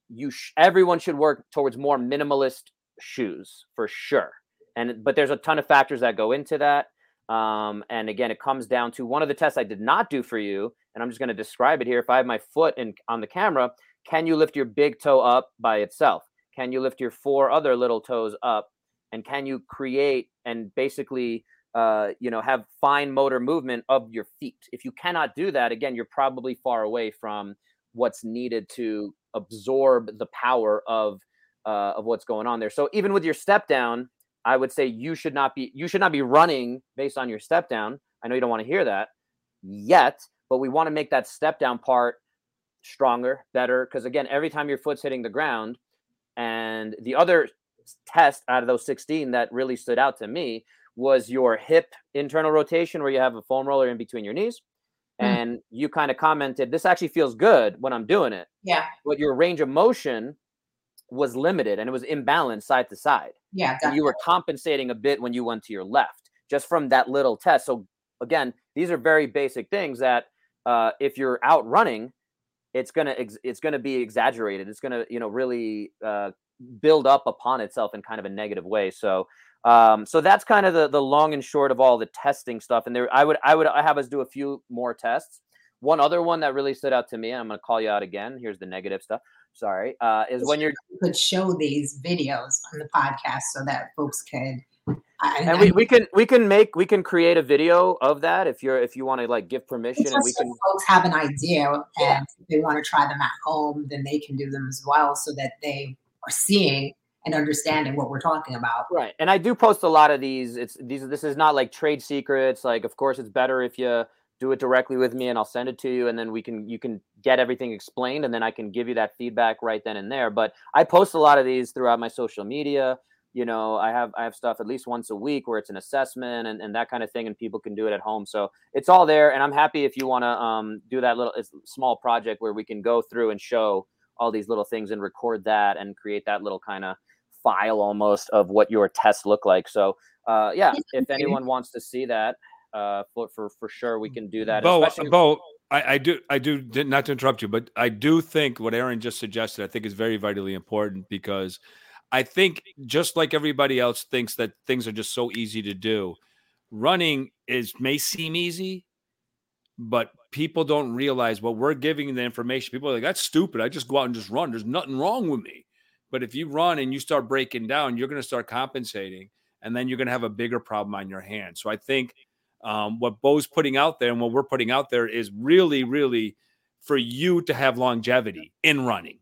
you sh- everyone should work towards more minimalist shoes for sure. And but there's a ton of factors that go into that. Um, and again, it comes down to one of the tests I did not do for you, and I'm just going to describe it here. If I have my foot in on the camera, can you lift your big toe up by itself? Can you lift your four other little toes up? And can you create and basically, uh, you know, have fine motor movement of your feet? If you cannot do that, again, you're probably far away from what's needed to absorb the power of uh, of what's going on there. So even with your step down, I would say you should not be you should not be running based on your step down. I know you don't want to hear that yet, but we want to make that step down part stronger, better. Because again, every time your foot's hitting the ground, and the other test out of those 16 that really stood out to me was your hip internal rotation, where you have a foam roller in between your knees. Mm. And you kind of commented, this actually feels good when I'm doing it. yeah, But your range of motion was limited and it was imbalanced side to side yeah, and you were compensating a bit when you went to your left just from that little test so again these are very basic things that uh, if you're out running it's gonna ex- it's gonna be exaggerated it's gonna you know really uh, build up upon itself in kind of a negative way so um, so that's kind of the the long and short of all the testing stuff and there i would i would have us do a few more tests one other one that really stood out to me and i'm going to call you out again here's the negative stuff sorry uh, is when you're could show these videos on the podcast so that folks could. I, and we, we can we can make we can create a video of that if you're if you want to like give permission and we so can folks have an idea, and Yeah. if they want to try them at home, then they can do them as well, so that they are seeing and understanding what we're talking about. right and i do post a lot of these it's these this is not like trade secrets like of course it's better if you do it directly with me and i'll send it to you and then we can you can get everything explained and then i can give you that feedback right then and there but i post a lot of these throughout my social media you know i have i have stuff at least once a week where it's an assessment and, and that kind of thing and people can do it at home so it's all there and i'm happy if you want to um, do that little small project where we can go through and show all these little things and record that and create that little kind of file almost of what your tests look like so uh, yeah if anyone wants to see that uh, for, for for sure we can do that Bo, especially- Bo, I, I do, I do, not to interrupt you, but I do think what Erin just suggested, I think is very vitally important because I think just like everybody else thinks that things are just so easy to do, running is may seem easy, but people don't realize what we're giving the information. People are like, that's stupid. I just go out and just run. There's nothing wrong with me. But if you run and you start breaking down, you're going to start compensating, and then you're going to have a bigger problem on your hands. So I think um, what Bo's putting out there and what we're putting out there is really, really for you to have longevity in running.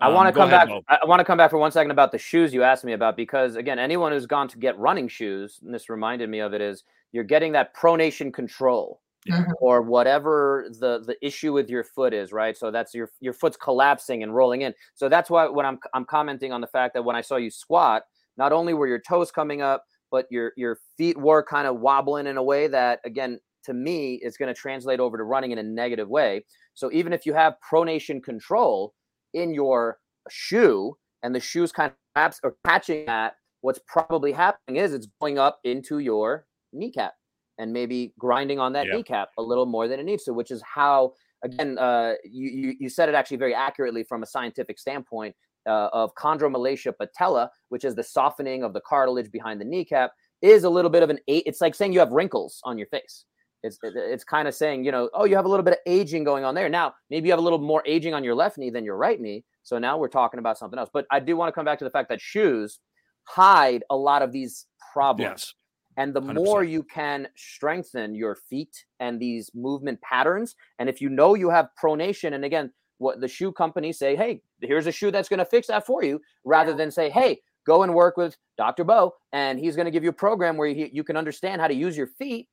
I Um, want to come ahead, back. Bo. I want to come back for one second about the shoes you asked me about because again, anyone who's gone to get running shoes, and this reminded me of it, is you're getting that pronation control. Mm-hmm. or whatever the the issue with your foot is, right? So that's your your foot's collapsing and rolling in. So that's why when I'm I'm commenting on the fact that when I saw you squat, not only were your toes coming up, but your your feet were kind of wobbling in a way that again to me is going to translate over to running in a negative way. So even if you have pronation control in your shoe and the shoe's kind of perhaps or patching that, what's probably happening is it's going up into your kneecap and maybe grinding on that kneecap a little more than it needs to, which is how again uh, you, you, you said it actually very accurately from a scientific standpoint uh, of chondromalacia patella, which is the softening of the cartilage behind the kneecap, is a little bit of an eight. it's like saying you have wrinkles on your face. It's it's kind of saying you know oh you have a little bit of aging going on there. Now maybe you have a little more aging on your left knee than your right knee. So now we're talking about something else. But I do want to come back to the fact that shoes hide a lot of these problems. Yes. And the 100%. more you can strengthen your feet and these movement patterns, and if you know you have pronation, and again, what the shoe companies say, hey, here's a shoe that's going to fix that for you, rather than say, hey, go and work with Dr. Bo, and he's going to give you a program where you, you can understand how to use your feet.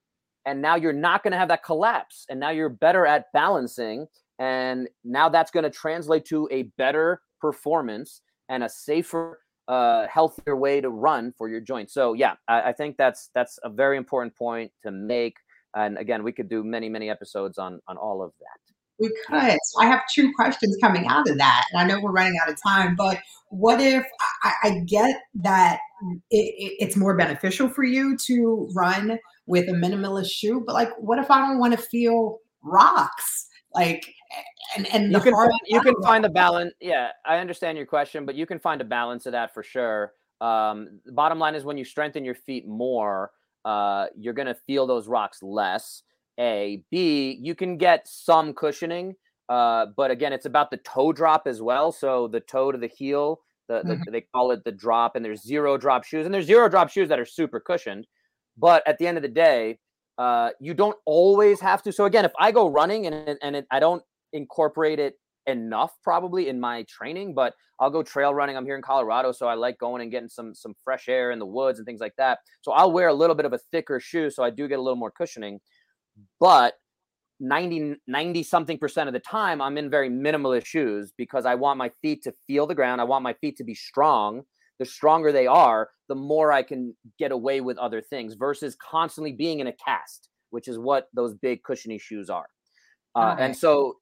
And now you're not going to have that collapse. And now you're better at balancing. And now that's going to translate to a better performance and a safer uh, healthier way to run for your joints. So yeah, I, I, think that's that's a very important point to make. And again, we could do many many episodes on on all of that. We could. So I have two questions coming out of that, and I know we're running out of time. But what if I, I get that it, it, it's more beneficial for you to run with a minimalist shoe, but like, what if I don't want to feel rocks? Like and and you can find, you can find the balance. Yeah, I understand your question, but you can find a balance of that for sure. Um, the bottom line is when you strengthen your feet more, uh, you're gonna feel those rocks less. A, B, you can get some cushioning, uh, but again, it's about the toe drop as well. So the toe to the heel, the, the mm-hmm. they call it the drop, and there's zero drop shoes, and there's zero drop shoes that are super cushioned. But at the end of the day, uh, you don't always have to. So again, if I go running and and it, I don't incorporate it enough probably in my training, but I'll go trail running. I'm here in Colorado, so I like going and getting some some fresh air in the woods and things like that. So I'll wear a little bit of a thicker shoe so I do get a little more cushioning. But 90 90 something percent of the time I'm in very minimalist shoes because I want my feet to feel the ground. I want my feet to be strong. The stronger they are, the more I can get away with other things versus constantly being in a cast, which is what those big cushiony shoes are. Uh, And so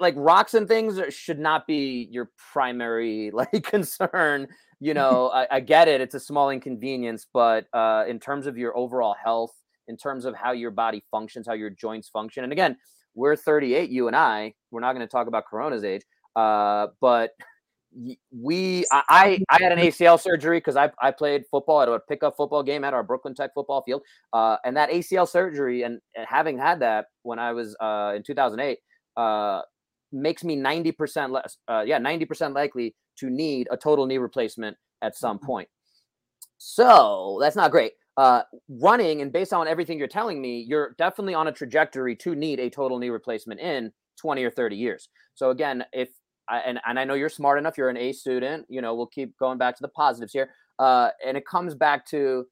like rocks and things should not be your primary (laughs) like concern you (laughs) know I, I, get it it's a small inconvenience but uh, in terms of your overall health in terms of how your body functions how your joints function and again we're 38 you and i we're not going to talk about corona's age uh, but we I I had an ACL surgery because I, I played football at a pickup football game at our Brooklyn Tech football field. Uh, and that ACL surgery and, and having had that when I was uh, in 2008, uh, makes me 90% less, uh, yeah, 90% likely to need a total knee replacement at some mm-hmm. point. So that's not great. Uh, running, and based on everything you're telling me, you're definitely on a trajectory to need a total knee replacement in 20 or 30 years. So again, if I, and, and I know you're smart enough, you're an A student, you know, we'll keep going back to the positives here. Uh, and it comes back to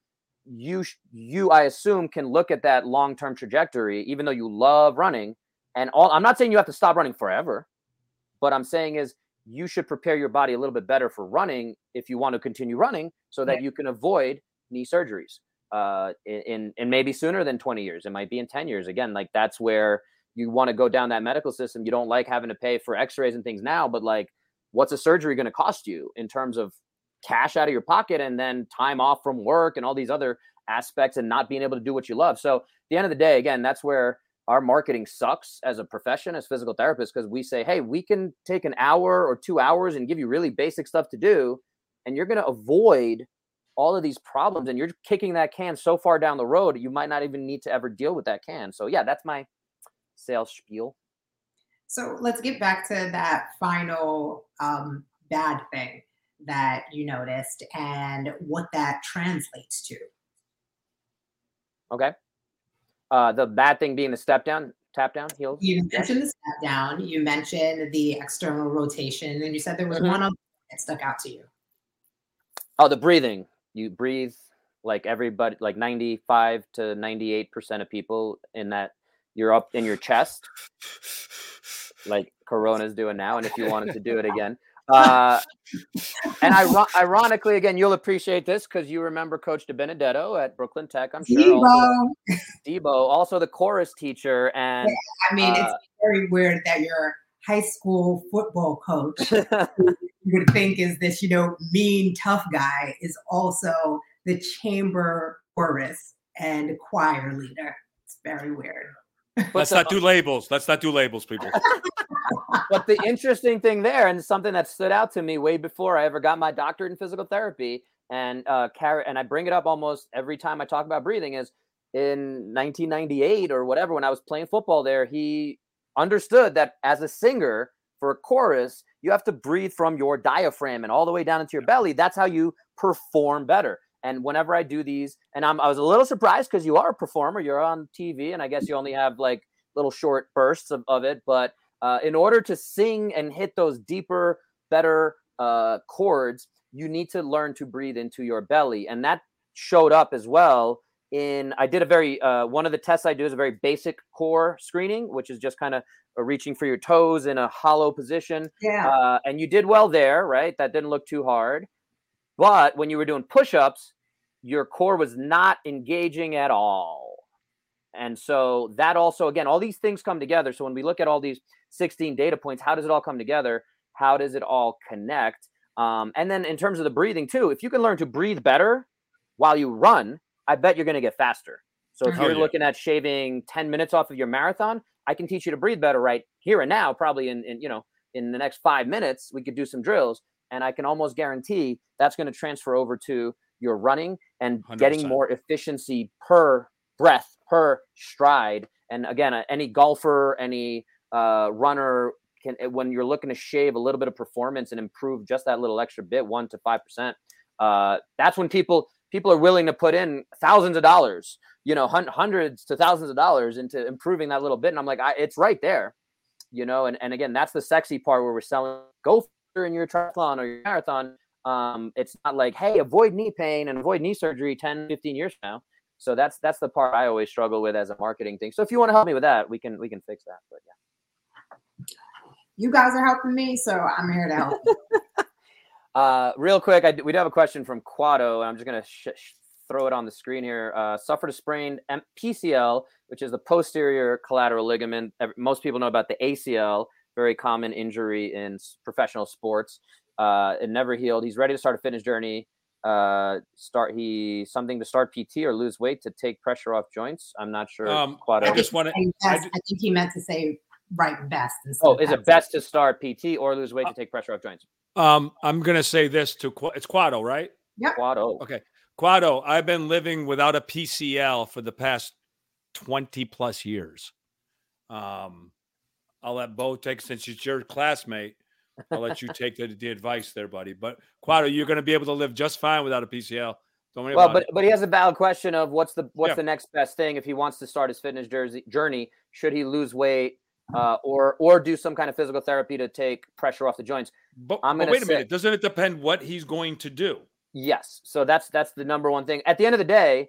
you, you, I assume, can look at that long term trajectory, even though you love running and all I'm not saying you have to stop running forever, but I'm saying is you should prepare your body a little bit better for running if you want to continue running so that yeah. you can avoid knee surgeries uh in in maybe sooner than 20 years. It might be in 10 years. Again like that's where you want to go down that medical system. You don't like having to pay for x-rays and things now but like what's a surgery going to cost you in terms of cash out of your pocket and then time off from work and all these other aspects and not being able to do what you love? So at the end of the day again that's where our marketing sucks as a profession as physical therapists because we say hey we can take an hour or two hours and give you really basic stuff to do and you're going to avoid all of these problems and you're kicking that can so far down the road you might not even need to ever deal with that can. So yeah that's my sales spiel. So let's get back to that final um, bad thing that you noticed and what that translates to. Okay uh, the bad thing being the step down, tap down, heels. You mentioned the step down. You mentioned the external rotation, and you said there was mm-hmm. one that stuck out to you. Oh, the breathing. You breathe like everybody, like ninety-five to ninety-eight percent of people in that you're up in your chest, like Corona's doing now. And if you wanted to do it (laughs) again, uh, (laughs) and I, ironically, again, you'll appreciate this because you remember Coach De Benedetto at Brooklyn Tech. I'm sure. Debo. Also, Debo, also the chorus teacher, and yeah, I mean, uh, it's very weird that your high school football coach you would think is this, you know, mean tough guy is also the chamber chorus and choir leader. It's very weird. Let's not do labels. Let's not do labels, people. (laughs) but the interesting thing there, and something that stood out to me way before I ever got my doctorate in physical therapy, and uh, and I bring it up almost every time I talk about breathing, is in 1998 or whatever when I was playing football there, he understood that as a singer for a chorus, you have to breathe from your diaphragm and all the way down into your belly. That's how you perform better. And whenever I do these, and I'm, I was a little surprised because you are a performer, you're on TV, and I guess you only have like little short bursts of, of it. But uh, in order to sing and hit those deeper, better uh, chords, you need to learn to breathe into your belly. And that showed up as well in I did a very uh, one of the tests I do is a very basic core screening, which is just kind of reaching for your toes in a hollow position. Yeah. Uh, and you did well there, right? That didn't look too hard. But when you were doing push-ups, your core was not engaging at all. And so that also, again, all these things come together. So when we look at all these 16 data points, how does it all come together? How does it all connect? Um, and then in terms of the breathing too, if you can learn to breathe better while you run, I bet you're going to get faster. So if you're yeah. looking at shaving 10 minutes off of your marathon, I can teach you to breathe better right here and now, probably in, in you know, in the next five minutes, we could do some drills. And I can almost guarantee that's going to transfer over to you're running and 100%. getting more efficiency per breath, per stride. And again, any golfer, any uh, runner can, eh, when you're looking to shave a little bit of performance and improve just that little extra bit, one to five percent, uh, that's when people people are willing to put in thousands of dollars, you know, hundreds to thousands of dollars into improving that little bit. And I'm like, I, it's right there, you know. And and again, that's the sexy part where we're selling. Go in your triathlon or your marathon um, it's not like, hey, avoid knee pain and avoid knee surgery 10, 15 years from now. So that's that's the part I always struggle with as a marketing thing. So if you want to help me with that, we can we can fix that. But yeah. You guys are helping me, so I'm here to help. (laughs) uh, real quick, I, we do have a question from Quado, and I'm just gonna sh- sh- throw it on the screen here. Uh, suffered a sprained PCL, which is the posterior collateral ligament. Most people know about the ACL, very common injury in professional sports. Uh, it never healed. He's ready to start a fitness journey. Uh, start he something to start PT or lose weight to take pressure off joints. I'm not sure. Um, I just want to. I, I, think he meant to say right best. Oh, is it best to start PT or lose weight uh, to take pressure off joints? Um, I'm gonna say this to it's Quado, right? Yeah. Quado. Okay, Quado. I've been living without a PCL for the past twenty plus years. Um, I'll let Bo take since she's your classmate. I'll let you take the, the advice there, buddy. But Quado, you're going to be able to live just fine without a PCL. Don't worry well, but it. but he has a valid question of what's the what's yeah. the next best thing if he wants to start his fitness jersey, journey? Should he lose weight uh, or or do some kind of physical therapy to take pressure off the joints? But, I'm but wait a minute, doesn't it depend what he's going to do? Yes, so that's that's the number one thing. At the end of the day,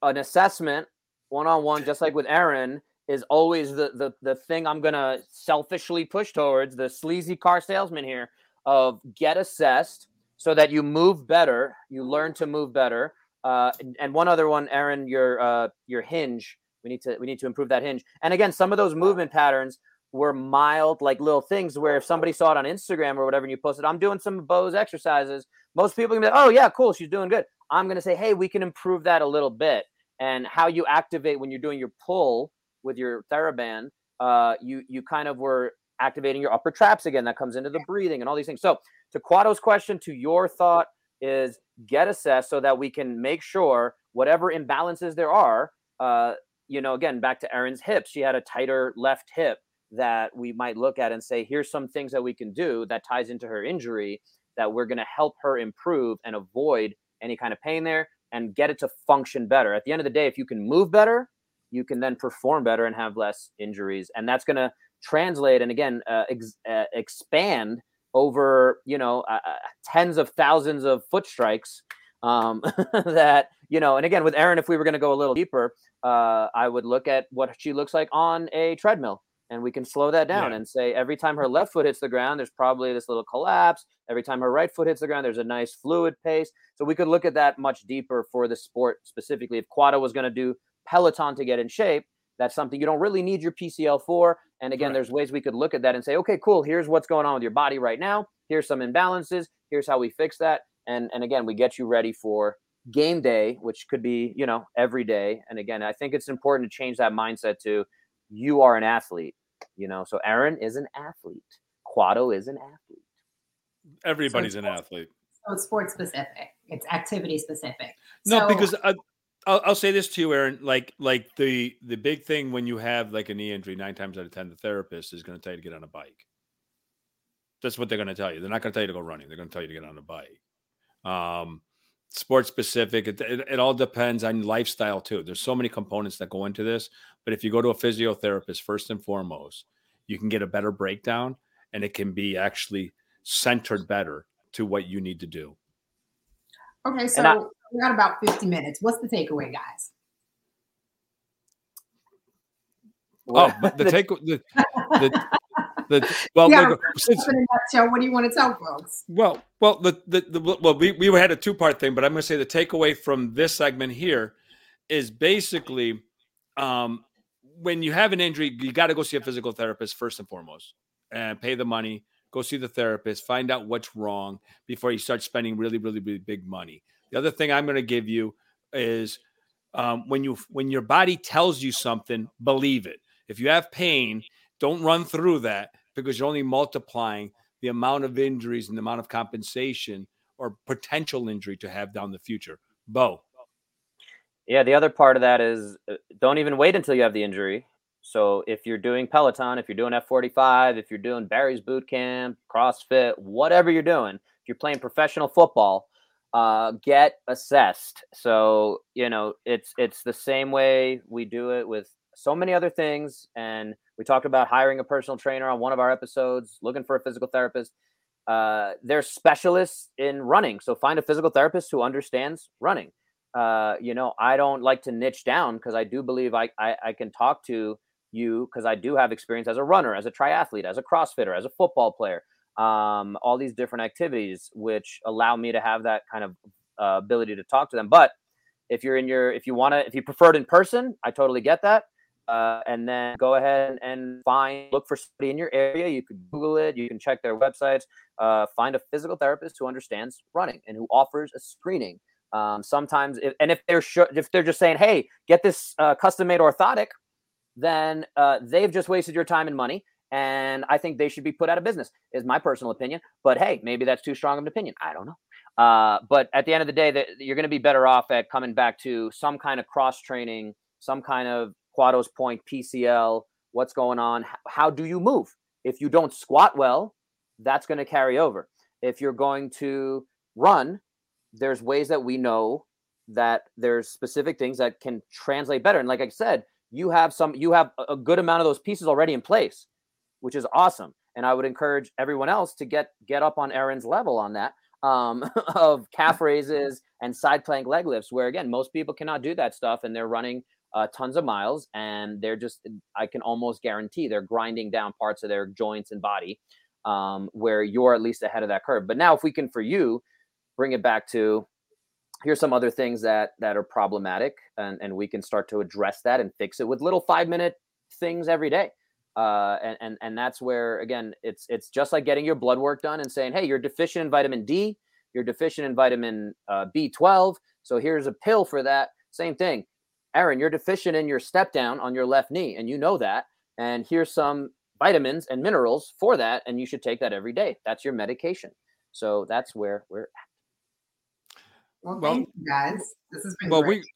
an assessment one on one, just like with Erin, is always the the the thing I'm gonna selfishly push towards the sleazy car salesman here of get assessed so that you move better, you learn to move better. Uh, and, and one other one, Erin, your uh, your hinge. We need to we need to improve that hinge. And again, some of those movement patterns were mild, like little things where if somebody saw it on Instagram or whatever and you posted, I'm doing some Bo's exercises, most people can be like, oh yeah, cool, she's doing good. I'm gonna say, hey, we can improve that a little bit. And how you activate when you're doing your pull with your TheraBand, uh, you you kind of were activating your upper traps again. That comes into the breathing and all these things. So to Quado's question, to your thought is get assessed so that we can make sure whatever imbalances there are. Uh, you know, again, back to Erin's hips, she had a tighter left hip that we might look at and say, here's some things that we can do that ties into her injury that we're going to help her improve and avoid any kind of pain there and get it to function better. At the end of the day, if you can move better, you can then perform better and have less injuries and that's going to translate and again uh, ex- uh, expand over you know uh, uh tens of thousands of foot strikes um, (laughs) that you know and again with erin if we were going to go a little deeper uh, I would look at what she looks like on a treadmill and we can slow that down Yeah. and say every time her left foot hits the ground, there's probably this little collapse. Every time her right foot hits the ground, there's a nice fluid pace. So we could look at that much deeper for the sport specifically. If Quado was going to do Peloton to get in shape, that's something you don't really need your PCL for. And again, Correct. there's ways we could look at that and say, okay, cool. Here's what's going on with your body right now. Here's some imbalances. Here's how we fix that. And and again, we get you ready for game day, which could be you know every day. And again, I think it's important to change that mindset to you are an athlete. You know, so Erin is an athlete. Quado is an athlete. Everybody's an sports- athlete. So it's sport specific. It's activity specific. No, So- because I, I'll, I'll say this to you, Erin. Like, like the the big thing when you have like a knee injury, nine times out of ten, the therapist is going to tell you to get on a bike. That's what they're going to tell you. They're not going to tell you to go running. They're going to tell you to get on a bike. Um, sports specific. It, it, it all depends on lifestyle too. There's so many components that go into this. But if you go to a physiotherapist first and foremost, you can get a better breakdown, and it can be actually centered better to what you need to do. Okay, so I- we got about 50 minutes. What's the takeaway, guys? Oh, (laughs) the take the, the, the well, Yeah, look, since, In a nutshell, what do you want to tell folks? well, well, the, the, the well, we, we had a two part thing, but I'm going to say the takeaway from this segment here is basically um, when you have an injury, you got to go see a physical therapist first and foremost, and pay the money. Go see the therapist, find out what's wrong before you start spending really, really, really big money. The other thing I'm going to give you is um, when you when your body tells you something, believe it. If you have pain, don't run through that because you're only multiplying the amount of injuries and the amount of compensation or potential injury to have down the future. Bo, Yeah, the other part of that is uh, don't even wait until you have the injury. So if you're doing Peloton, if you're doing F45, if you're doing Barry's boot camp, CrossFit, whatever you're doing, if you're playing professional football, uh, get assessed. So you know it's it's the same way we do it with so many other things. And we talked about hiring a personal trainer on one of our episodes, looking for a physical therapist. Uh, they're specialists in running, so find a physical therapist who understands running uh, you know, I don't like to niche down because I do believe I, I, I can talk to you because I do have experience as a runner, as a triathlete, as a CrossFitter, as a football player, um, all these different activities, which allow me to have that kind of uh, ability to talk to them. But if you're in your, if you want to, if you prefer it in person, I totally get that. Uh, and then go ahead and find, look for somebody in your area. You could Google it. You can check their websites. Uh, find a physical therapist who understands running and who offers a screening. Um, sometimes, if, and if they're sure, if they're just saying, "Hey, get this uh, custom-made orthotic," then uh, they've just wasted your time and money. And I think they should be put out of business. Is my personal opinion. But hey, maybe that's too strong of an opinion. I don't know. Uh, but at the end of the day, that you're going to be better off at coming back to some kind of cross training, some kind of Quado's point PCL. What's going on? How do you move? If you don't squat well, that's going to carry over. If you're going to run, there's ways that we know that there's specific things that can translate better. And like I said, you have some, you have a- good amount of those pieces already in place, which is awesome. And I would encourage everyone else to get get up on Erin's level on that um, (laughs) of calf raises and side plank leg lifts, where again most people cannot do that stuff, and they're running uh, tons of miles, and they're just I can almost guarantee they're grinding down parts of their joints and body, um, where you're at least ahead of that curve. But now, if we can for you bring it back to here's some other things that that are problematic and, and we can start to address that and fix it with little five minute things every day. Uh, and, and and that's where again it's it's just like getting your blood work done and saying hey you're deficient in vitamin d you're deficient in vitamin uh, b12 so here's a pill for that. Same thing. Erin you're deficient in your step down on your left knee and you know that and here's some vitamins and minerals for that and you should take that every day. That's your medication. So that's where we're Well, Well- thank you guys. This has been well, great. we,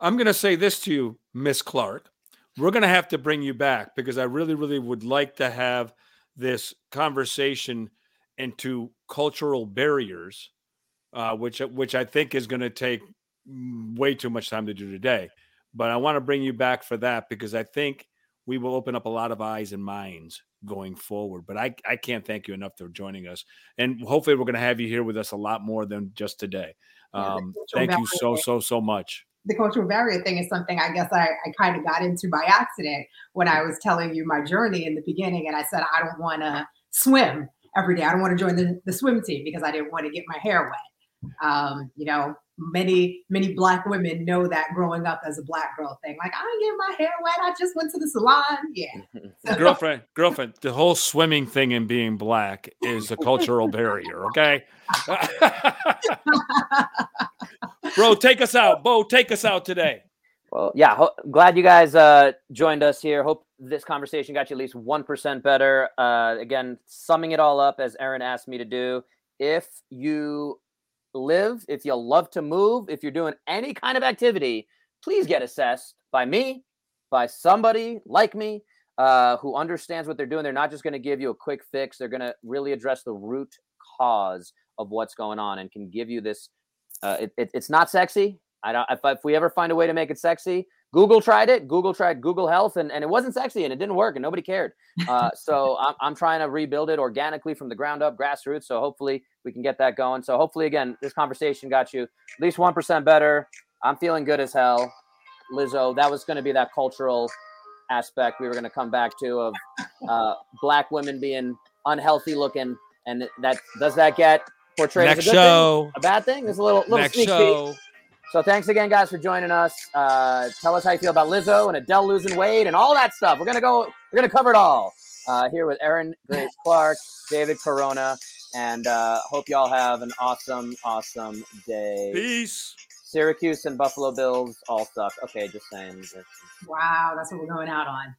I'm going to say this to you, Miss Clark. We're going to have to bring you back because I really, really would like to have this conversation into cultural barriers, uh, which which I think is going to take way too much time to do today. But I want to bring you back for that because I think we will open up a lot of eyes and minds going forward. But I, I can't thank you enough for joining us. And hopefully, we're going to have you here with us a lot more than just today. Um, thank you so, so, so much. the cultural barrier thing is something I guess I, I kind of got into by accident when I was telling you my journey in the beginning. And I said, I don't want to swim every day. I don't want to join the, the swim team because I didn't want to get my hair wet. Um, you know, many, many black women know that growing up as a black girl thing. Like, I didn't get my hair wet. I just went to the salon. Yeah. (laughs) So. girlfriend, girlfriend, the whole swimming thing and being black is a cultural (laughs) barrier. Okay. (laughs) Bro, take us out. Bo, take us out today. Well, yeah, ho- glad you guys uh, joined us here. Hope this conversation got you at least 1% better. Uh, again, summing it all up as erin asked me to do. If you live, if you love to move, if you're doing any kind of activity, please get assessed by me, by somebody like me uh, who understands what they're doing. They're not just going to give you a quick fix, they're going to really address the root cause of what's going on and can give you this. Uh, it, it, it's not sexy. I don't. If, if we ever find a way to make it sexy, Google tried it. Google tried Google Health, and, and it wasn't sexy, and it didn't work, and nobody cared. Uh, (laughs) so I'm I'm trying to rebuild it organically from the ground up, grassroots. So hopefully we can get that going. So hopefully, again, this conversation got you at least one percent better. I'm feeling good as hell, Lizzo. That was going to be that cultural aspect we were going to come back to of uh, black women being unhealthy looking, and that does that get portrayed Next as a good show. thing, a bad thing? There's a little little Next sneak peek. Show. So thanks again, guys, for joining us. Uh, tell us how you feel about Lizzo and Adele losing weight and all that stuff. We're gonna go. We're gonna cover it all uh, here with Erin Grace Clark, David Corona, and uh, hope y'all have an awesome, awesome day. Peace. Syracuse and Buffalo Bills all suck. Okay, just saying. Wow, that's what we're going out on.